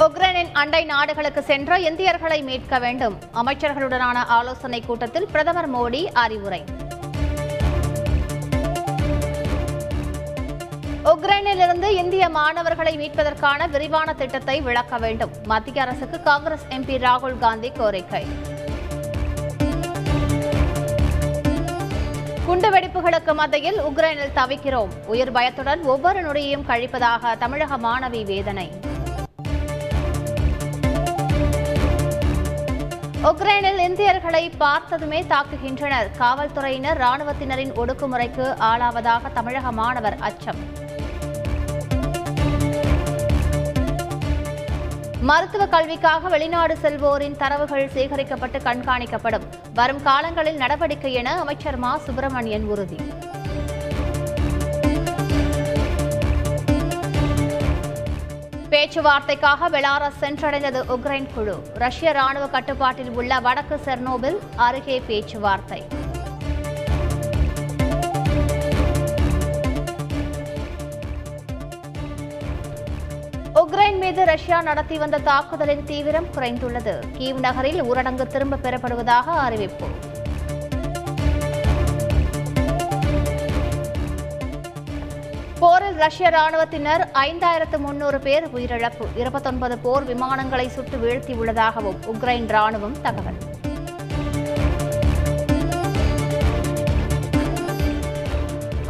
உக்ரைனின் அண்டை நாடுகளுக்கு சென்ற இந்தியர்களை மீட்க வேண்டும். அமைச்சர்களுடனான ஆலோசனைக் கூட்டத்தில் பிரதமர் மோடி அறிவுரை. உக்ரைனிலிருந்து இந்திய மாணவர்களை மீட்பதற்கான விரிவான திட்டத்தை விளக்க வேண்டும். மத்திய அரசுக்கு காங்கிரஸ் எம்பி ராகுல் காந்தி கோரிக்கை. குண்டுவெடிப்புகளுக்கு மத்தியில் உக்ரைனில் தவிக்கிறோம். உயிர் பயத்துடன் ஒவ்வொரு நொடியையும் கழிப்பதாக தமிழக மாணவி வேதனை. உக்ரைனில் இந்தியர்களை பார்த்ததுமே தாக்குகின்றனர். காவல்துறையினர் ராணுவத்தினரின் ஒடுக்குமுறைக்கு ஆளாவதாக தமிழக மாணவர் அச்சம். மருத்துவ கல்விக்காக வெளிநாடு செல்வோரின் தரவுகள் சேகரிக்கப்பட்டு கண்காணிக்கப்படும். வரும் காலங்களில் நடவடிக்கை என அமைச்சர் மா. சுப்பிரமணியன் உறுதி. பேச்சுவார்த்தைக்காக பெலாரஸ் சென்றடைந்தது உக்ரைன் குழு. ரஷ்ய ராணுவ கட்டுப்பாட்டில் உள்ள வடக்கு செர்னோபில் அருகே பேச்சுவார்த்தை. உக்ரைன் மீது ரஷ்யா நடத்தி வந்த தாக்குதலின் தீவிரம் குறைந்துள்ளது. கீவ் நகரில் ஊரடங்கு திரும்ப பெறப்படுவதாக அறிவிப்பு. போரில் ரஷ்ய ராணுவத்தினர் ஐந்தாயிரத்து முன்னூறு பேர் உயிரிழப்பு. இருபத்தொன்பது போர் விமானங்களை சுட்டு வீழ்த்தியுள்ளதாகவும் உக்ரைன் ராணுவம் தகவல்.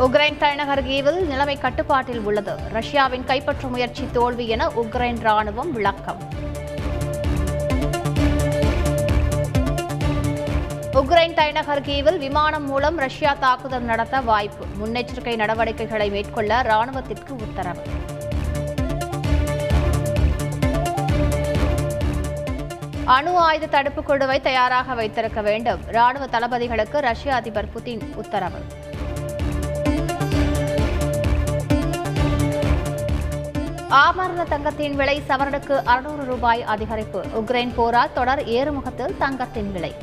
உக்ரைன் தலைநகர் கீவில் நிலைமை கட்டுப்பாட்டில் உள்ளது. ரஷ்யாவின் கைப்பற்றும் முயற்சி தோல்வி என உக்ரைன் ராணுவம் விளக்கம். உக்ரைன் தலைநகர் கீவில் விமானம் மூலம் ரஷ்யா தாக்குதல் நடத்த வாய்ப்பு. முன்னெச்சரிக்கை நடவடிக்கைகளை மேற்கொள்ள ராணுவத்திற்கு உத்தரவு. அணு ஆயுத தடுப்பு குழுவை தயாராக வைத்திருக்க வேண்டும். ராணுவ தளபதிகளுக்கு ரஷ்ய அதிபர் புதின் உத்தரவு. ஆபரண தங்கத்தின் விலை சவரனுக்கு அறுநூறு ரூபாய் அதிகரிப்பு. உக்ரைன் போரால் தொடர் ஏறுமுகத்தில் தங்கத்தின் விலை.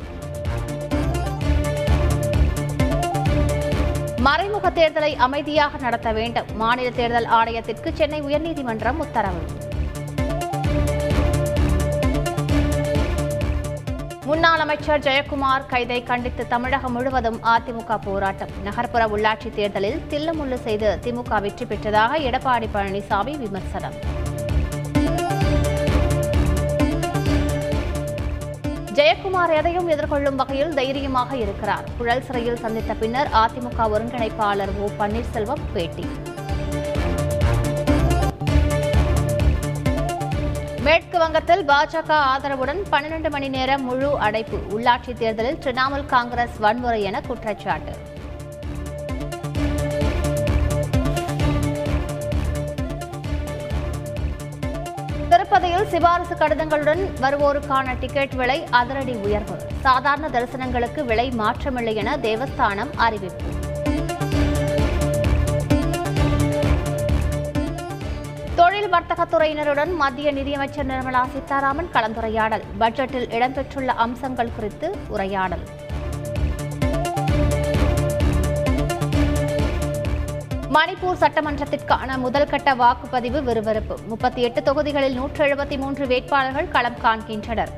மறைமுக தேர்தலை அமைதியாக நடத்த வேண்டும். மாநில தேர்தல் ஆணையத்திற்கு சென்னை உயர்நீதிமன்றம் உத்தரவு. முன்னாள் அமைச்சர் ஜெயக்குமார் கைதை கண்டித்து தமிழகம் முழுவதும் அதிமுக போராட்டம். நகர்ப்புற உள்ளாட்சி தேர்தலில் தில்லுமுள்ளு செய்து திமுக வெற்றி பெற்றதாக எடப்பாடி பழனிசாமி விமர்சனம். ஜெயக்குமார் எதையும் எதிர்கொள்ளும் வகையில் தைரியமாக இருக்கிறார். புழல் சிறையில் சந்தித்த பின்னர் அதிமுக ஒருங்கிணைப்பாளர் ஓ பன்னீர்செல்வம் பேட்டி. மேற்கு வங்கத்தில் பாஜக ஆதரவுடன் பன்னிரண்டு மணி நேரம் முழு அடைப்பு. உள்ளாட்சி தேர்தலில் திரிணாமுல் காங்கிரஸ் வன்முறை என குற்றச்சாட்டு. திருப்பதியில் சிபாரசு கடிதங்களுடன் வருவோருக்கான டிக்கெட் விலை அதிரடி உயர்வு. சாதாரண தரிசனங்களுக்கு விலை மாற்றமில்லை என தேவஸ்தானம் அறிவிப்பு. தொழில் வர்த்தகத்துறையினருடன் மத்திய நிதியமைச்சர் நிர்மலா சீதாராமன் கலந்துரையாடல். பட்ஜெட்டில் இடம்பெற்றுள்ள அம்சங்கள் குறித்து உரையாடல். மணிப்பூர் சட்டமன்றத்திற்கான முதல் கட்ட வாக்குப்பதிவு விறுவிறுப்பு. முப்பத்தி எட்டு தொகுதிகளில் நூற்று எழுபத்தி மூன்று வேட்பாளர்கள் களம் காண்கின்றனர்.